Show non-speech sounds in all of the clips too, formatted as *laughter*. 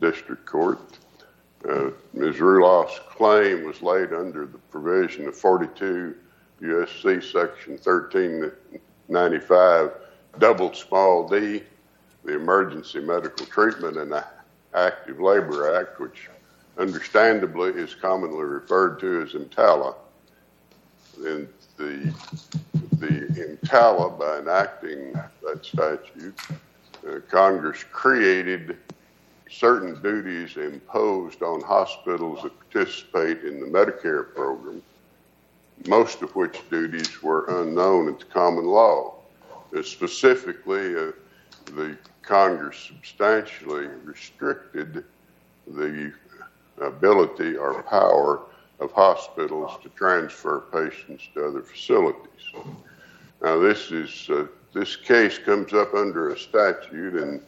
district court. Uh, Ms. Ruloph's claim was laid under the provision of 42 U.S.C. section 1395 double small d, the Emergency Medical Treatment and Active Labor Act, which understandably is commonly referred to as EMTALA. And the EMTALA, by enacting that statute, uh, Congress created certain duties imposed on hospitals that participate in the Medicare program, most of which duties were unknown in common law. Uh, specifically, uh, the Congress substantially restricted the ability or power of hospitals to transfer patients to other facilities. Now, this is uh, this case comes up under a statute, and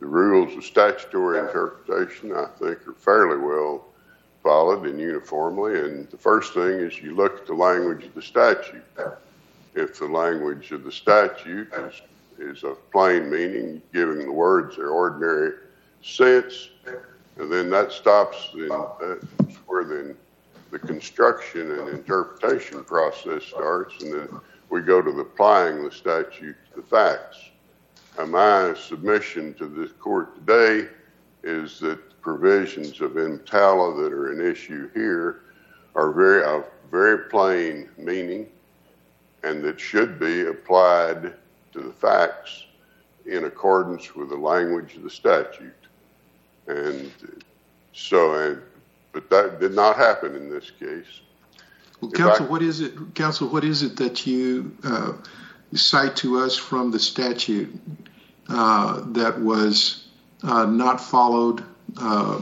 the rules of statutory interpretation, I think, are fairly well followed and uniformly. And the first thing is you look at the language of the statute. If the language of the statute is is of plain meaning, giving the words their ordinary sense, and then that stops where then the construction and interpretation process starts, and then we go to the applying the statute to the facts. My submission to this court today is that the provisions of EMTALA that are an issue here are very plain meaning and that should be applied to the facts in accordance with the language of the statute. And so, but that did not happen in this case. Counsel, what is it that you uh, cite to us from the statute Uh, that was uh, not followed uh,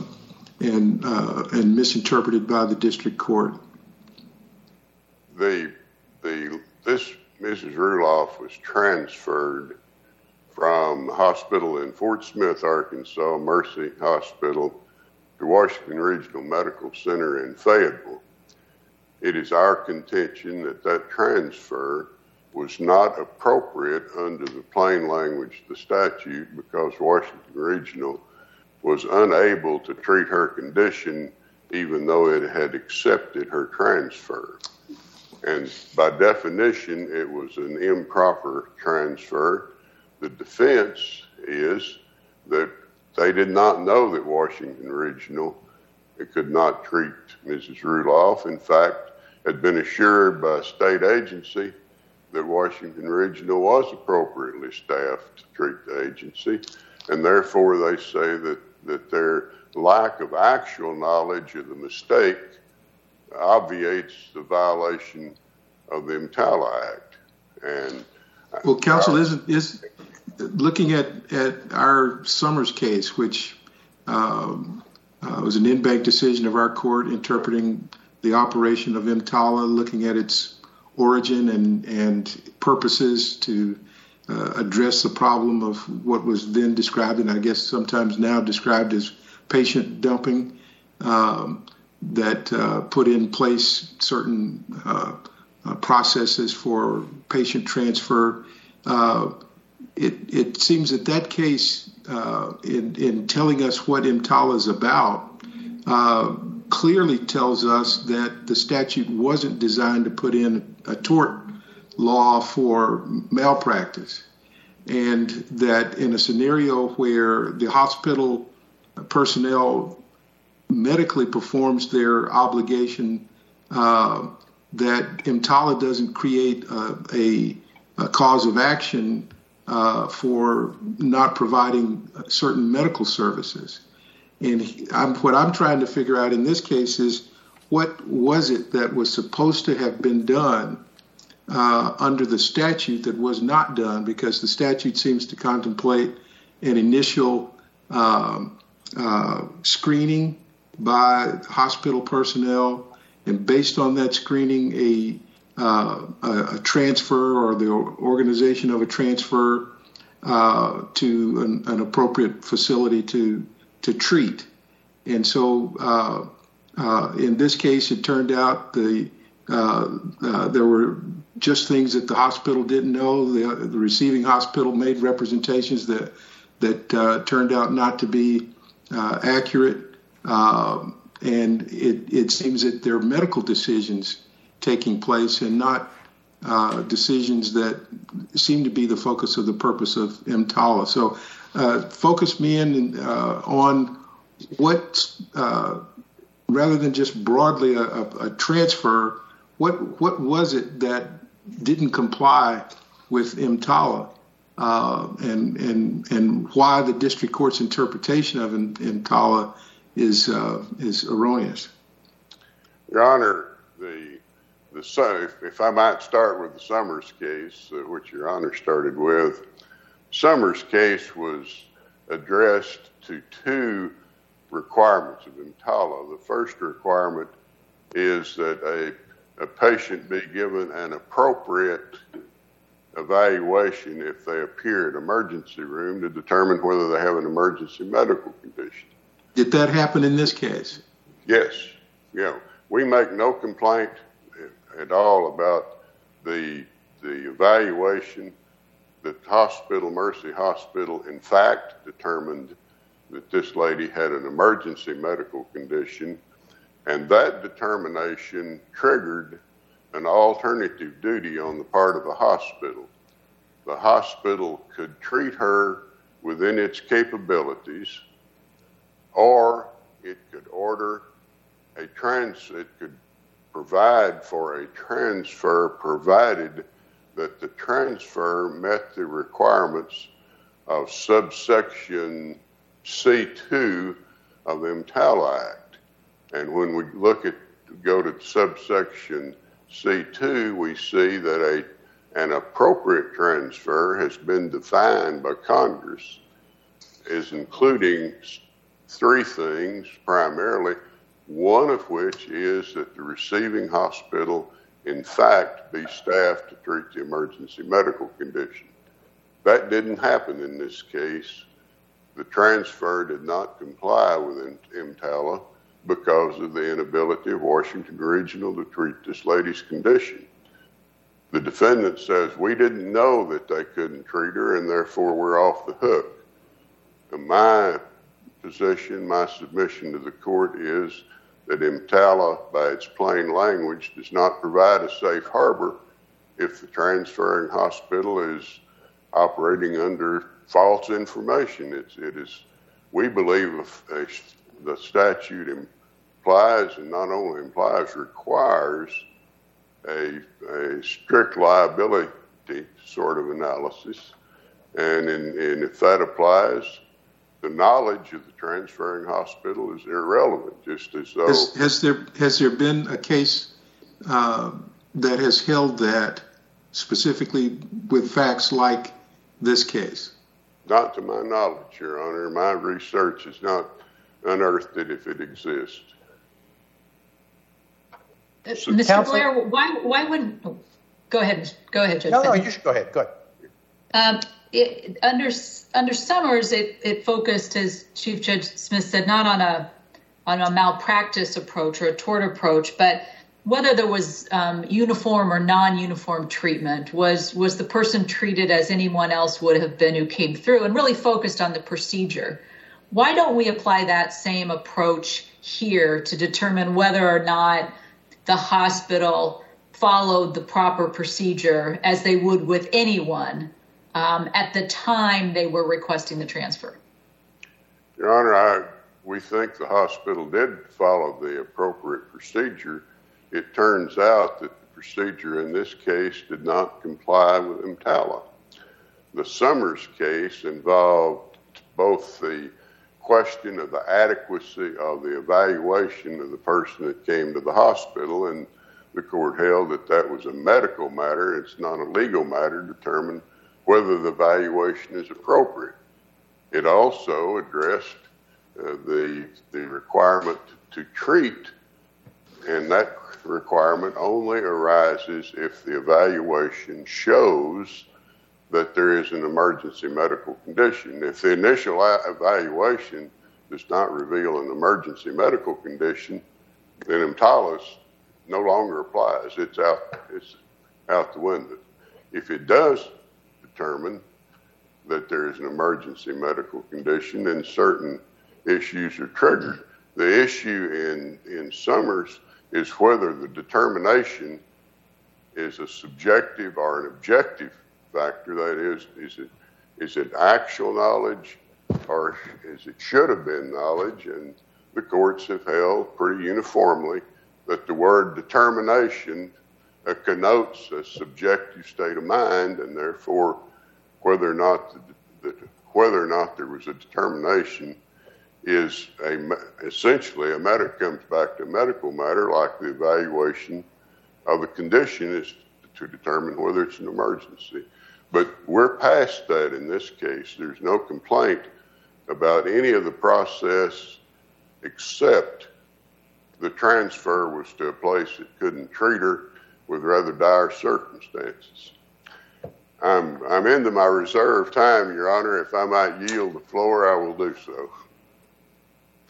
and and misinterpreted by the district court? The the This Mrs. Ruloph was transferred from hospital in Fort Smith, Arkansas, Mercy Hospital, to Washington Regional Medical Center in Fayetteville. It is our contention that that transfer was not appropriate under the plain language of the statute because Washington Regional was unable to treat her condition even though it had accepted her transfer. And by definition, it was an improper transfer. The defense is that they did not know that Washington Regional could not treat Mrs. Ruloph. In fact, had been assured by a state agency that Washington Regional was appropriately staffed to treat the agency, and therefore they say that that their lack of actual knowledge of the mistake obviates the violation of the EMTALA Act. And well, counsel, isn't is looking at at our Summers case, which um, uh, was an en banc decision of our court interpreting the operation of EMTALA, looking at its origin and purposes to uh, address the problem of what was then described, and I guess sometimes now described as patient dumping, um, that uh, put in place certain uh, processes for patient transfer. It seems that that case, in telling us what EMTALA is about, clearly tells us that the statute wasn't designed to put in a tort law for malpractice, and that in a scenario where the hospital personnel medically performs their obligation, uh, that EMTALA doesn't create a cause of action uh, for not providing certain medical services. And what I'm trying to figure out in this case is what was it that was supposed to have been done uh, under the statute that was not done, because the statute seems to contemplate an initial um, uh, screening by hospital personnel, and based on that screening, a uh, transfer or the organization of a transfer to an appropriate facility to treat. And so in this case, it turned out there were just things that the hospital didn't know. The receiving hospital made representations that that turned out not to be uh, accurate, um, and it, it seems that there are medical decisions taking place and not uh, decisions that seem to be the focus of the purpose of EMTALA. So, uh, focus me in uh, on what, uh, rather than just broadly a, a, a, transfer, what what was it that didn't comply with EMTALA, uh, and and and why the district court's interpretation of EMTALA is is erroneous? Your Honor, the the if I might start with the Summers case, uh, which Your Honor started with, Summers case was addressed to two requirements of EMTALA. The first requirement is that a, a patient be given an appropriate evaluation if they appear in emergency room to determine whether they have an emergency medical condition. Did that happen in this case? Yes. Yeah. We make no complaint at all about the the evaluation that hospital mercy hospital in fact determined that this lady had an emergency medical condition and that determination triggered an alternative duty on the part of the hospital. The hospital could treat her within its capabilities or it could order a trans it could provide for a transfer provided that the transfer met the requirements of subsection C2 of the EMTALA Act. And when we look at go to subsection C2, we see that a an appropriate transfer has been defined by Congress as including three things primarily one of which is that the receiving hospital, in fact, be staffed to treat the emergency medical condition. That didn't happen in this case. The transfer did not comply with EMTALA because of the inability of Washington Regional to treat this lady's condition. The defendant says we didn't know that they couldn't treat her and therefore we're off the hook. My position, my submission to the court is that EMTALA, by its plain language, does not provide a safe harbor if the transferring hospital is operating under false information. It's, it is, we believe a, the statute implies, and not only implies, requires a, a strict liability sort of analysis. And, in, and if that applies, the knowledge of the transferring hospital is irrelevant, just as though. Has, has there has there been a case uh, that has held that specifically with facts like this case? Not to my knowledge, Your Honor. My research has not unearthed it if it exists. Uh, Mr. Counsel? Blair, why why wouldn't? Oh, go ahead. Go ahead, Judge. No, no, you should go ahead. Go ahead. Um, it, under under Summers, it, it focused, as Chief Judge Smith said, not on a on a malpractice approach or a tort approach, but whether there was um, uniform or non-uniform treatment. Was was the person treated as anyone else would have been who came through, and really focused on the procedure. Why don't we apply that same approach here to determine whether or not the hospital followed the proper procedure as they would with anyone um, at the time they were requesting the transfer? Your Honor, I, we think the hospital did follow the appropriate procedure. It turns out that the procedure in this case did not comply with EMTALA. The Summers case involved both the question of the adequacy of the evaluation of the person that came to the hospital, and the court held that that was a medical matter. It's not a legal matter to determine whether the valuation is appropriate. It also addressed uh, the, the requirement to treat, and that requirement only arises if the evaluation shows that there is an emergency medical condition. If the initial evaluation does not reveal an emergency medical condition, then EMTALA no longer applies. It's out, it's out the window. If it does determine that there is an emergency medical condition then certain issues are triggered. The issue in, in Summers is whether the determination is a subjective or an objective factor. That is, is it, is it actual knowledge or is it should have been knowledge? And the courts have held pretty uniformly that the word determination uh, connotes a subjective state of mind, and therefore, whether or not the, the, whether or not there was a determination is a essentially a matter comes back to a medical matter like the evaluation of a condition is to determine whether it's an emergency. But we're past that in this case. There's no complaint about any of the process except the transfer was to a place that couldn't treat her with rather dire circumstances. I'm, I'm into my reserve time, Your Honor. If I might yield the floor, I will do so.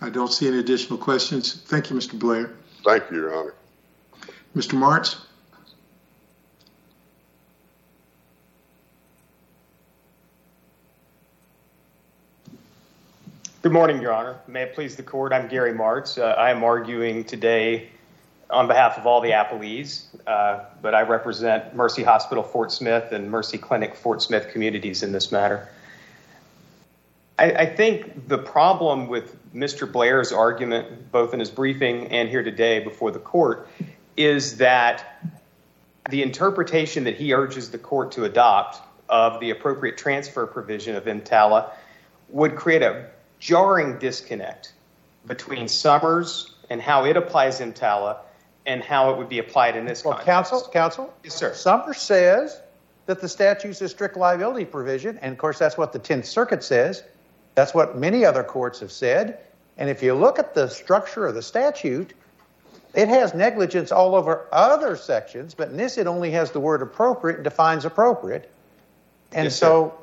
I don't see any additional questions. Thank you, Mr. Blair. Thank you, Your Honor. Mr. Martz? Good morning, Your Honor. May it please the court, I'm Gary Martz. Uh, I am arguing today on behalf of all the Appellees, uh, but I represent Mercy Hospital Fort Smith and Mercy Clinic Fort Smith communities in this matter. I, think the problem with Mr. Blair's argument, both in his briefing and here today before the court, is that the interpretation that he urges the court to adopt of the appropriate transfer provision of EMTALA would create a jarring disconnect between Summers and how it applies EMTALA and how it would be applied in this well, context. Counsel, counsel, yes, sir. Summers says that the statute is a strict liability provision, and of course that's what the Tenth Circuit says. That's what many other courts have said. And if you look at the structure of the statute, it has negligence all over other sections, but in this it only has the word appropriate and defines appropriate. And yes, so,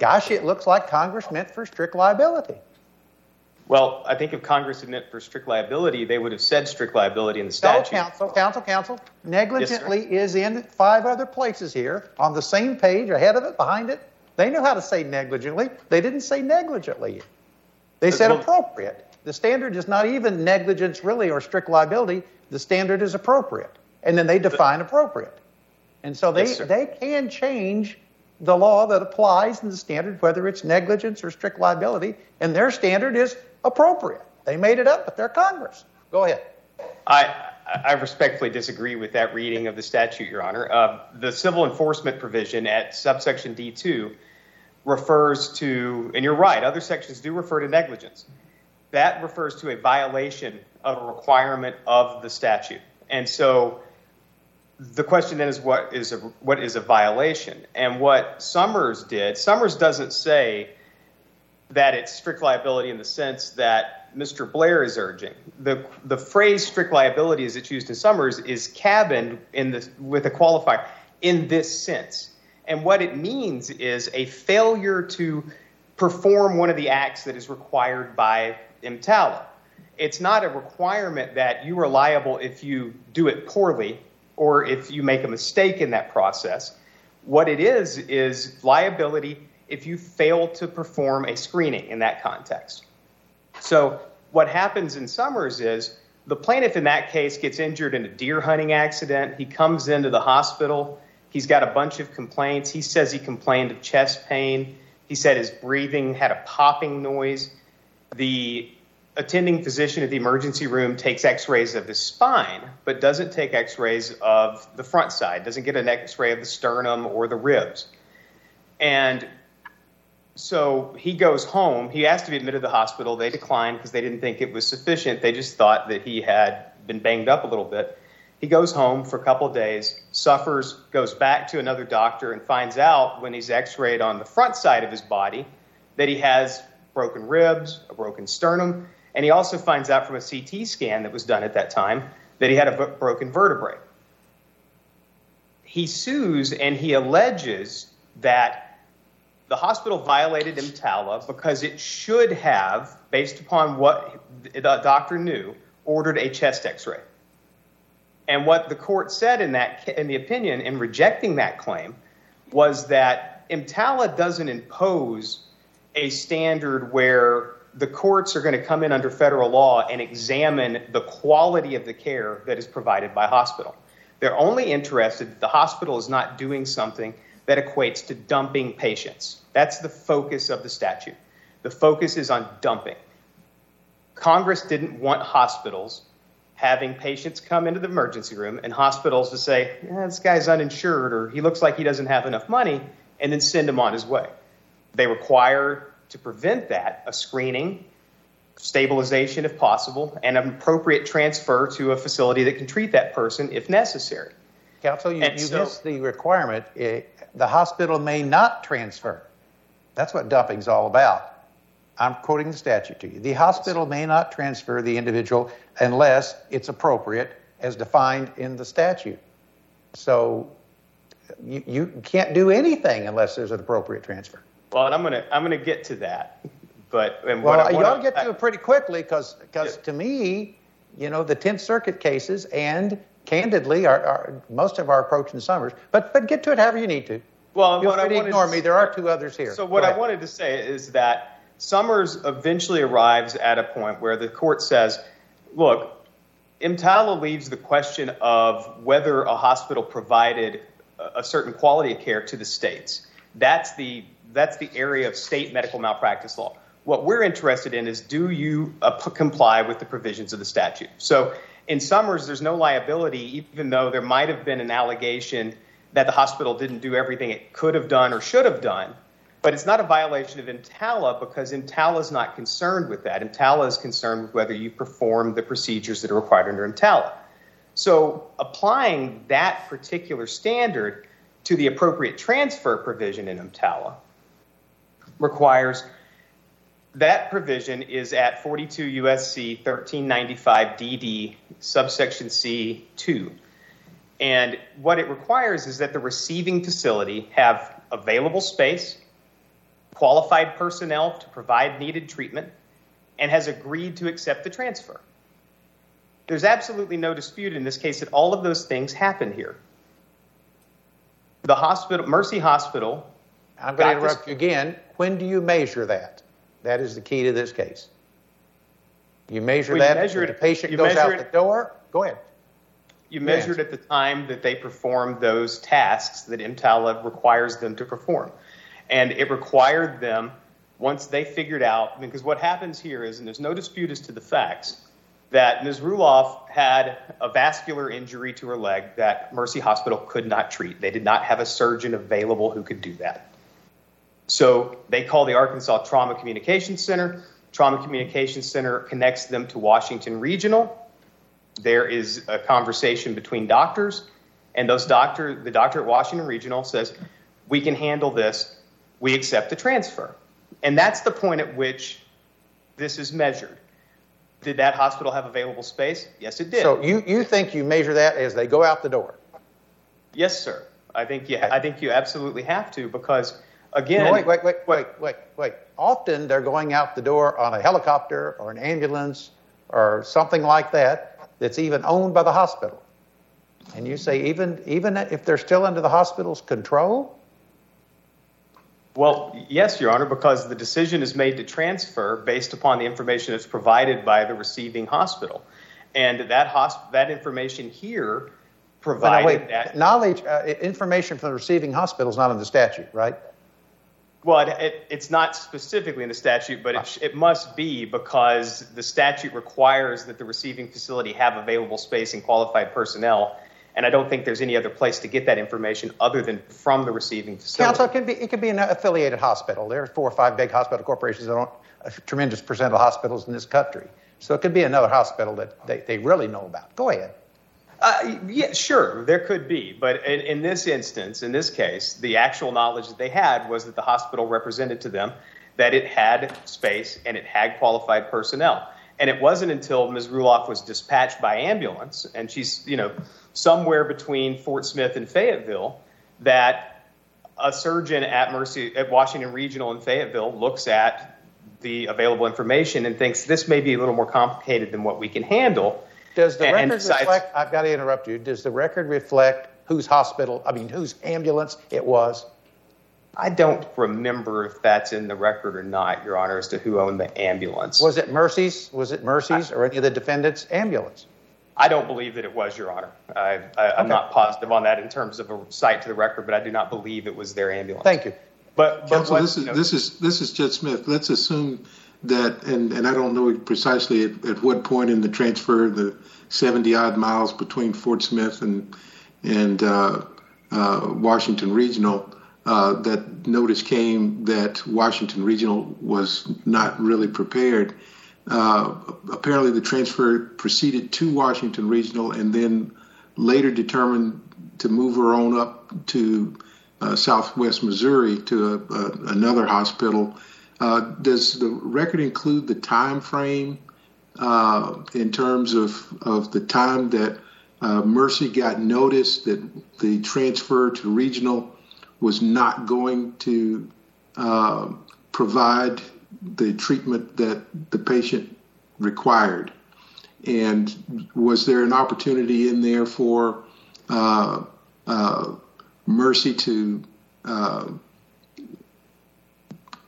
gosh, it looks like Congress meant for strict liability. Well, I think if Congress had meant for strict liability, they would have said strict liability in the statute. No, counsel, counsel, counsel. Negligently yes, is in five other places here on the same page, ahead of it, behind it. They knew how to say negligently. They didn't say negligently. They said well, appropriate. The standard is not even negligence, really, or strict liability. The standard is appropriate. And then they define appropriate. And so they, yes, they can change the law that applies in the standard, whether it's negligence or strict liability. And their standard is appropriate. They made it up, but they're Congress. Go ahead. I, I respectfully disagree with that reading of the statute, Your Honor. Uh, the civil enforcement provision at subsection D2 refers to, and you're right, other sections do refer to negligence. That refers to a violation of a requirement of the statute. And so the question then is what is a, what is a violation? And what Summers did, Summers doesn't say that it's strict liability in the sense that Mr. Blair is urging. The, the phrase strict liability as it's used in Summers is cabined in the, with a qualifier in this sense. And what it means is a failure to perform one of the acts that is required by EMTALA. It's not a requirement that you are liable if you do it poorly or if you make a mistake in that process. What it is, is liability if you fail to perform a screening in that context. So what happens in Summers is the plaintiff in that case gets injured in a deer hunting accident. He comes into the hospital. He's got a bunch of complaints. He says he complained of chest pain. He said his breathing had a popping noise. The attending physician at the emergency room takes x-rays of his spine, but doesn't take x-rays of the front side, doesn't get an x-ray of the sternum or the ribs. And so he goes home. He asked to be admitted to the hospital. They declined because they didn't think it was sufficient. They just thought that he had been banged up a little bit. He goes home for a couple days, suffers, goes back to another doctor, and finds out when he's x rayed on the front side of his body that he has broken ribs, a broken sternum, and he also finds out from a CT scan that was done at that time that he had a broken vertebrae. He sues and he alleges that the hospital violated EMTALA because it should have, based upon what the doctor knew, ordered a chest x ray. And what the court said in that in the opinion in rejecting that claim was that EMTALA doesn't impose a standard where the courts are going to come in under federal law and examine the quality of the care that is provided by hospital. They're only interested that the hospital is not doing something that equates to dumping patients. That's the focus of the statute. The focus is on dumping. Congress didn't want hospitals having patients come into the emergency room and hospitals to say, eh, this guy's uninsured or he looks like he doesn't have enough money, and then send him on his way. They require to prevent that a screening, stabilization if possible, and an appropriate transfer to a facility that can treat that person if necessary. Counsel, you, you so, missed the requirement. It, the hospital may not transfer. That's what dumping's all about. I'm quoting the statute to you. The hospital may not transfer the individual unless it's appropriate as defined in the statute. So you, you can't do anything unless there's an appropriate transfer. Well, and I'm gonna I'm gonna get to that, but and well, what, you ought to get to it pretty quickly because because yeah. to me, you know, the Tenth Circuit cases and candidly, our, our, most of our approach in Summers. But but get to it however you need to. Well, Feel free to ignore me. There are two others here. So what I wanted to say is that Summers eventually arrives at a point where the court says, look, EMTALA leaves the question of whether a hospital provided a certain quality of care to the states. That's the that's the area of state medical malpractice law. What we're interested in is do you uh, p- comply with the provisions of the statute? So in Summers, there's no liability, even though there might have been an allegation that the hospital didn't do everything it could have done or should have done. But it's not a violation of EMTALA because EMTALA is not concerned with that. EMTALA is concerned with whether you perform the procedures that are required under EMTALA. So applying that particular standard to the appropriate transfer provision in EMTALA requires that provision is at 42 USC 1395 DD subsection C 2. And what it requires is that the receiving facility have available space, qualified personnel to provide needed treatment, and has agreed to accept the transfer. There's absolutely no dispute in this case that all of those things happen here. The hospital, Mercy Hospital. I'm going to interrupt you again. When do you measure that? That is the key to this case. You measure well, that. You measure it, the patient goes out it, the door. Go ahead. You measured at the time that they performed those tasks that EMTALA requires them to perform. And it required them, once they figured out, because what happens here is, and there's no dispute as to the facts, that Ms. Ruloph had a vascular injury to her leg that Mercy Hospital could not treat. They did not have a surgeon available who could do that. So they call the Arkansas Trauma Communication Center. Trauma Communication Center connects them to Washington Regional there is a conversation between doctors, and those doctor, the doctor at Washington Regional says, "We can handle this. We accept the transfer." And that's the point at which this is measured. Did that hospital have available space? Yes, it did. So you, you think you measure that as they go out the door? Yes, sir. I think you, I think you absolutely have to because, again. No, wait, wait, wait, wait, wait, wait. Often they're going out the door on a helicopter or an ambulance or something like that that's even owned by the hospital. And you say even even if they're still under the hospital's control? Well, yes, Your Honor, because the decision is made to transfer based upon the information that's provided by the receiving hospital, and that hosp- that information here provided wait, that knowledge uh, information from the receiving hospital is not in the statute, right? Well, it, it, it's not specifically in the statute, but it, it, must be because the statute requires that the receiving facility have available space and qualified personnel. And I don't think there's any other place to get that information other than from the receiving facility. Counsel, it can be, it can be an affiliated hospital. There are four or five big hospital corporations that own a tremendous percent of hospitals in this country. So it could be another hospital that they, they really know about. Go ahead. Uh, yeah, sure, there could be, but in, in, this instance, in this case, the actual knowledge that they had was that the hospital represented to them that it had space and it had qualified personnel. And it wasn't until Ms. Ruloph was dispatched by ambulance, and she's you know somewhere between Fort Smith and Fayetteville, that a surgeon at Mercy at Washington Regional in Fayetteville looks at the available information and thinks this may be a little more complicated than what we can handle does the record reflect? I've got to interrupt you. Does the record reflect whose hospital? I mean, whose ambulance it was? I don't remember if that's in the record or not, Your Honor, as to who owned the ambulance. Was it Mercy's? Was it Mercy's or any of the defendants' ambulance? I don't believe that it was, Your Honor. I, I, am not positive on that in terms of a cite to the record, but I do not believe it was their ambulance. Thank you. But, but Counsel, what, this is you know, this is this is Judge Smith. Let's assume that, and and I don't know precisely at, at what point in the transfer, the seventy odd miles between Fort Smith and and uh, uh, Washington Regional, uh, that notice came that Washington Regional was not really prepared. Uh, apparently, the transfer proceeded to Washington Regional and then later determined to move her on up to uh, Southwest Missouri to a, a, another hospital. Uh, does the record include the time frame uh, in terms of, of the time that Mercy got notice that the transfer to regional was not going to uh, provide the treatment that the patient required? And was there an opportunity in there for uh, uh, Mercy to uh,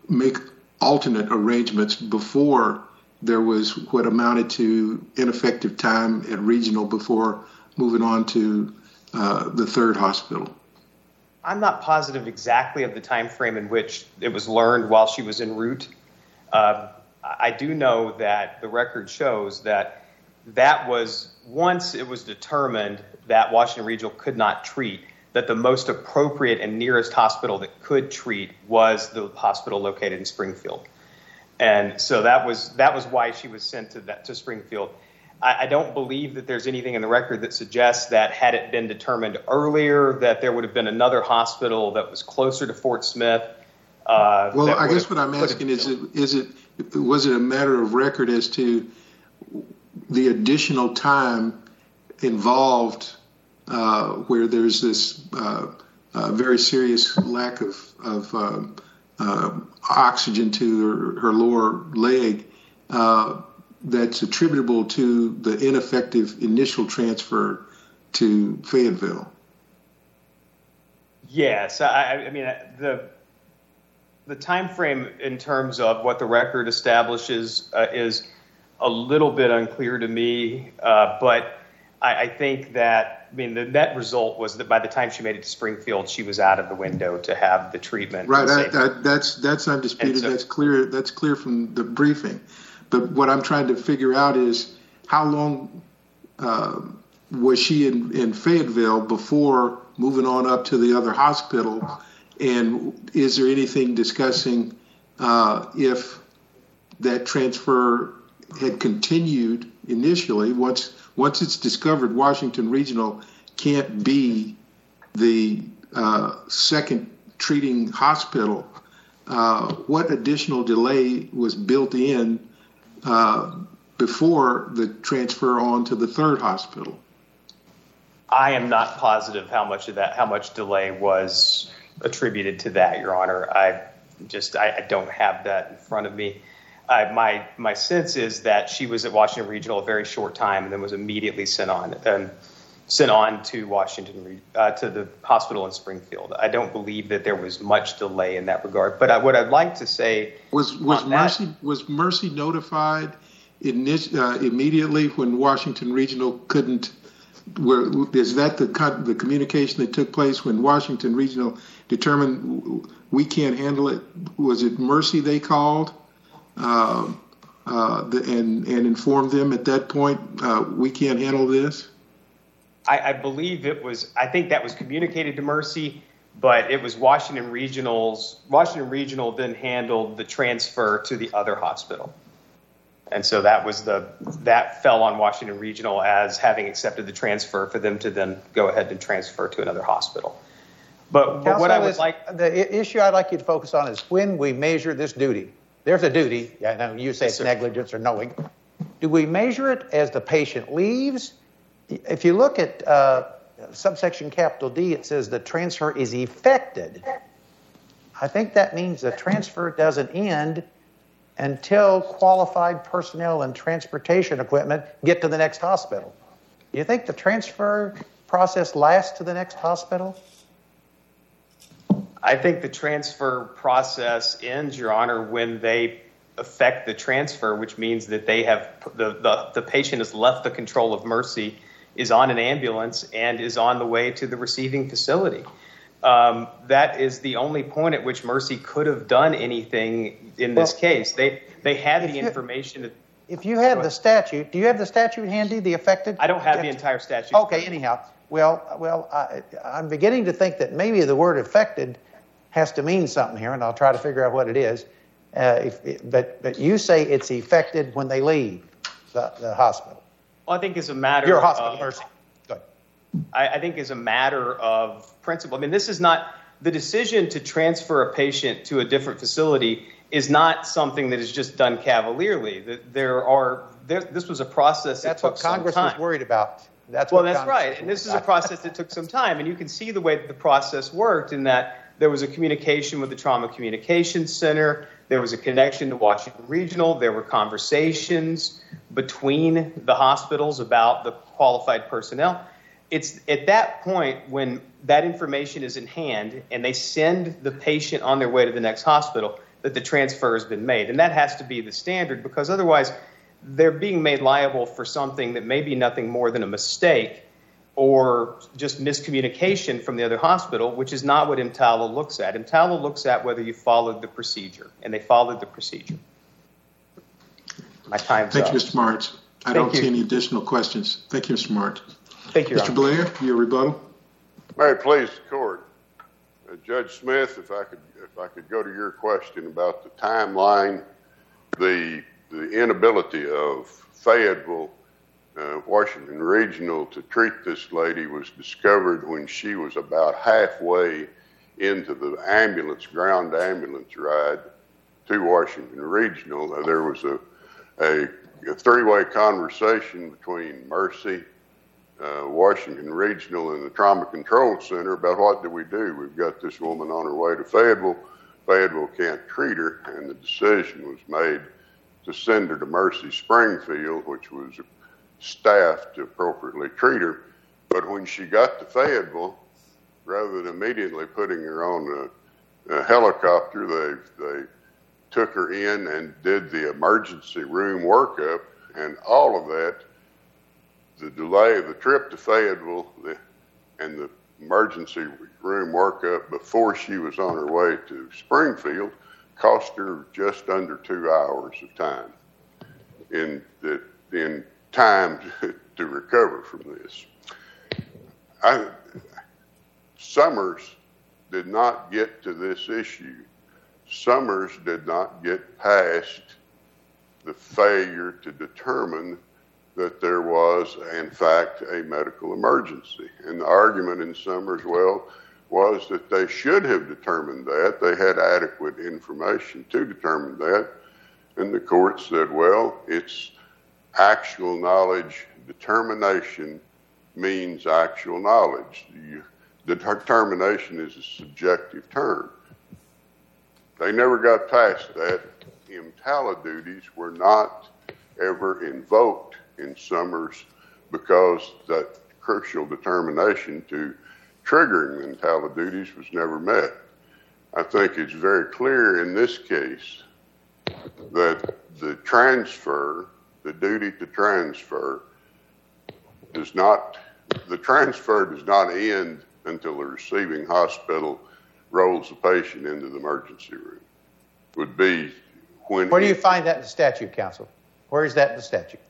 make alternate arrangements before there was what amounted to ineffective time at regional before moving on to uh, the third hospital? I'm not positive exactly of the time frame in which it was learned while she was en route. Uh, I do know that the record shows that that was once it was determined that Washington Regional could not treat, that the most appropriate and nearest hospital that could treat was the hospital located in Springfield. And so that was that was why she was sent to that to Springfield. I, I don't believe that there's anything in the record that suggests that had it been determined earlier that there would have been another hospital that was closer to Fort Smith. Uh, Well, I guess what I'm asking is, it is it was it a matter of record as to the additional time involved uh, where there's this uh, uh, very serious lack of of uh, uh, oxygen to her, her lower leg uh, that's attributable to the ineffective initial transfer to Fayetteville. Yes, I, I mean the the time frame in terms of what the record establishes uh, is a little bit unclear to me, uh, but I, I think that I mean the net result was that by the time she made it to Springfield, she was out of the window to have the treatment. Right, I. I, that's that's undisputed. So- that's clear. That's clear from the briefing. But what I'm trying to figure out is how long uh, was she in, in Fayetteville before moving on up to the other hospital, and is there anything discussing uh, if that transfer had continued initially? Once once it's discovered Washington Regional can't be the uh, second treating hospital, uh, what additional delay was built in uh, before the transfer on to the third hospital? I am not positive how much of that, how much delay was attributed to that, Your Honor. I just, I, I don't have that in front of me. My my sense is that she was at Washington Regional a very short time and then was immediately sent on and sent on to Washington uh, to the hospital in Springfield. I don't believe that there was much delay in that regard. But I, what I'd like to say Was was On that- Mercy was Mercy notified init- uh, immediately when Washington Regional couldn't? Where is that the the communication that took place when Washington Regional determined we can't handle it? Was it Mercy they called uh, uh, the, and and informed them at that point uh, we can't handle this? I, I believe it was. I think that was communicated to Mercy, but it was Washington Regional's. Washington Regional then handled the transfer to the other hospital, and so that was the that fell on Washington Regional as having accepted the transfer for them to then go ahead and transfer to another hospital. But, but what I would is- like, the issue I'd like you to focus on is when we measure this duty. There's a duty. I know you say Yes, it's sir. negligence or knowing. Do we measure it as the patient leaves? If you look at uh, subsection capital D, it says the transfer is effected. I think that means the transfer doesn't end until qualified personnel and transportation equipment get to the next hospital. Do you think the transfer process lasts to the next hospital? I think the transfer process ends, Your Honor, when they affect the transfer, which means that they have the, the, the patient has left the control of Mercy, is on an ambulance, and is on the way to the receiving facility. Um, that is the only point at which Mercy could have done anything in this Well, case. They they had the you- information. That, If you have the statute, do you have the statute handy, the affected? I don't have the entire statute. Okay, anyhow, well, well, I, I'm beginning to think that maybe the word affected has to mean something here, and I'll try to figure out what it is. Uh, if, but, but you say it's affected when they leave the, the hospital. Well, I think as a matter Your hospital, of, Mercy. Good. I, I think is a matter of principle. I mean, this is not the decision to transfer a patient to a different facility is not something that is just done cavalierly. That there are there, this was a process that That's what Congress was worried about. That's Well, that's Congress right. And this is a process that took some time. And you can see the way that the process worked in that there was a communication with the Trauma Communication Center, there was a connection to Washington Regional, there were conversations between the hospitals about the qualified personnel. It's at that point when that information is in hand and they send the patient on their way to the next hospital that the transfer has been made. And that has to be the standard because otherwise they're being made liable for something that may be nothing more than a mistake or just miscommunication from the other hospital, which is not what EMTALA looks at. EMTALA looks at whether you followed the procedure, and they followed the procedure. My time's Thank up. you, Mr. Martins. I Thank don't you. see any additional questions. Thank you, Mr. Martins. Thank you, Mr. Honor. Blair, your rebuttal? May it please the court. Uh, Judge Smith, if I could, if I could go to your question about the timeline, the, the inability of Fayetteville, uh, Washington Regional to treat this lady was discovered when she was about halfway into the ambulance, ground ambulance ride to Washington Regional. There was a, a, a three-way conversation between Mercy, uh, Washington Regional and the Trauma Control Center about what do we do. We've got this woman on her way to Fayetteville. Fayetteville can't treat her, and the decision was made to send her to Mercy Springfield, which was staffed to appropriately treat her. But when she got to Fayetteville, rather than immediately putting her on a, a helicopter, they they took her in and did the emergency room workup, and all of that the delay of the trip to Fayetteville the, and the emergency room workup before she was on her way to Springfield cost her just under two hours of time in the, in time *laughs* to recover from this. I, Summers did not get to this issue. Summers did not get past the failure to determine that there was, in fact, a medical emergency. And the argument in Summers, well, was that they should have determined that. They had adequate information to determine that. And the court said, well, it's actual knowledge determination means actual knowledge. The determination is a subjective term. They never got past that. EMTALA duties were not ever invoked in Summers because that crucial determination to triggering EMTALA duties was never met. I think it's very clear in this case that the transfer, the duty to transfer, does not, the transfer does not end until the receiving hospital rolls the patient into the emergency room. Would be when. Where do you find that in the statute, counsel? Where is that in the statute?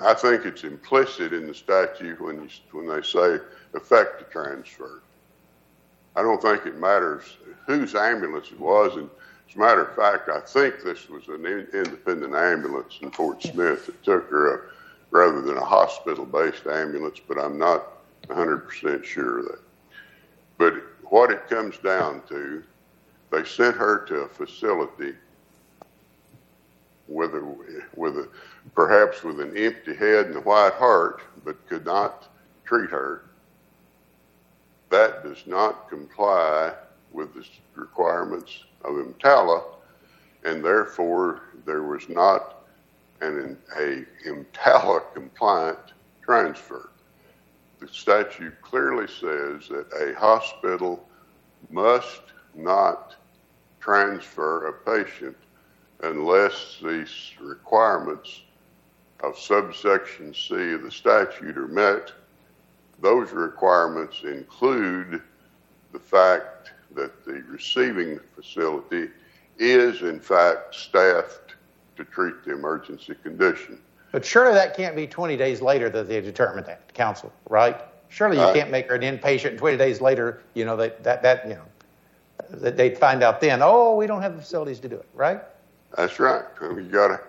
I think it's implicit in the statute when you, when they say effect the transfer. I don't think it matters whose ambulance it was. And as a matter of fact, I think this was an in, independent ambulance in Fort Smith that took her uh, rather than a hospital-based ambulance, but I'm not 100% sure of that. But what it comes down to, they sent her to a facility with a, with a, perhaps with an empty head and a white heart, but could not treat her. That does not comply with the requirements of EMTALA, and therefore there was not an a EMTALA compliant transfer. The statute clearly says that a hospital must not transfer a patient unless these requirements of subsection C of the statute are met. Those requirements include the fact that the receiving facility is in fact staffed to treat the emergency condition. But surely that can't be 20 days later that they determine that, counsel, right? Surely you Right. can't make her an inpatient 20 days later, you know, that, that, that you know, that they'd find out then, oh, we don't have the facilities to do it, right? That's right. I You gotta,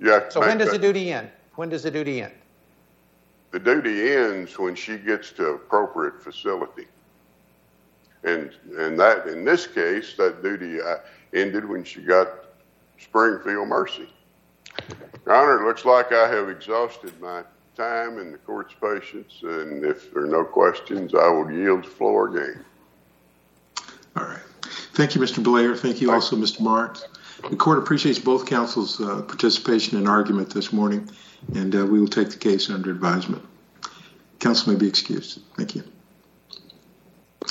you have to So when does that- the duty end? When does the duty end? The duty ends when she gets to appropriate facility. And, and that, in this case, that duty uh, ended when she got Springfield Mercy. Your Honor, it looks like I have exhausted my time and the court's patience, and if there are no questions, I will yield the floor again. All right. Thank you, Mr. Blair. Thank you also, Mr. Marks. The court appreciates both counsel's uh, participation and argument this morning, and uh, we will take the case under advisement. Counsel may be excused. Thank you.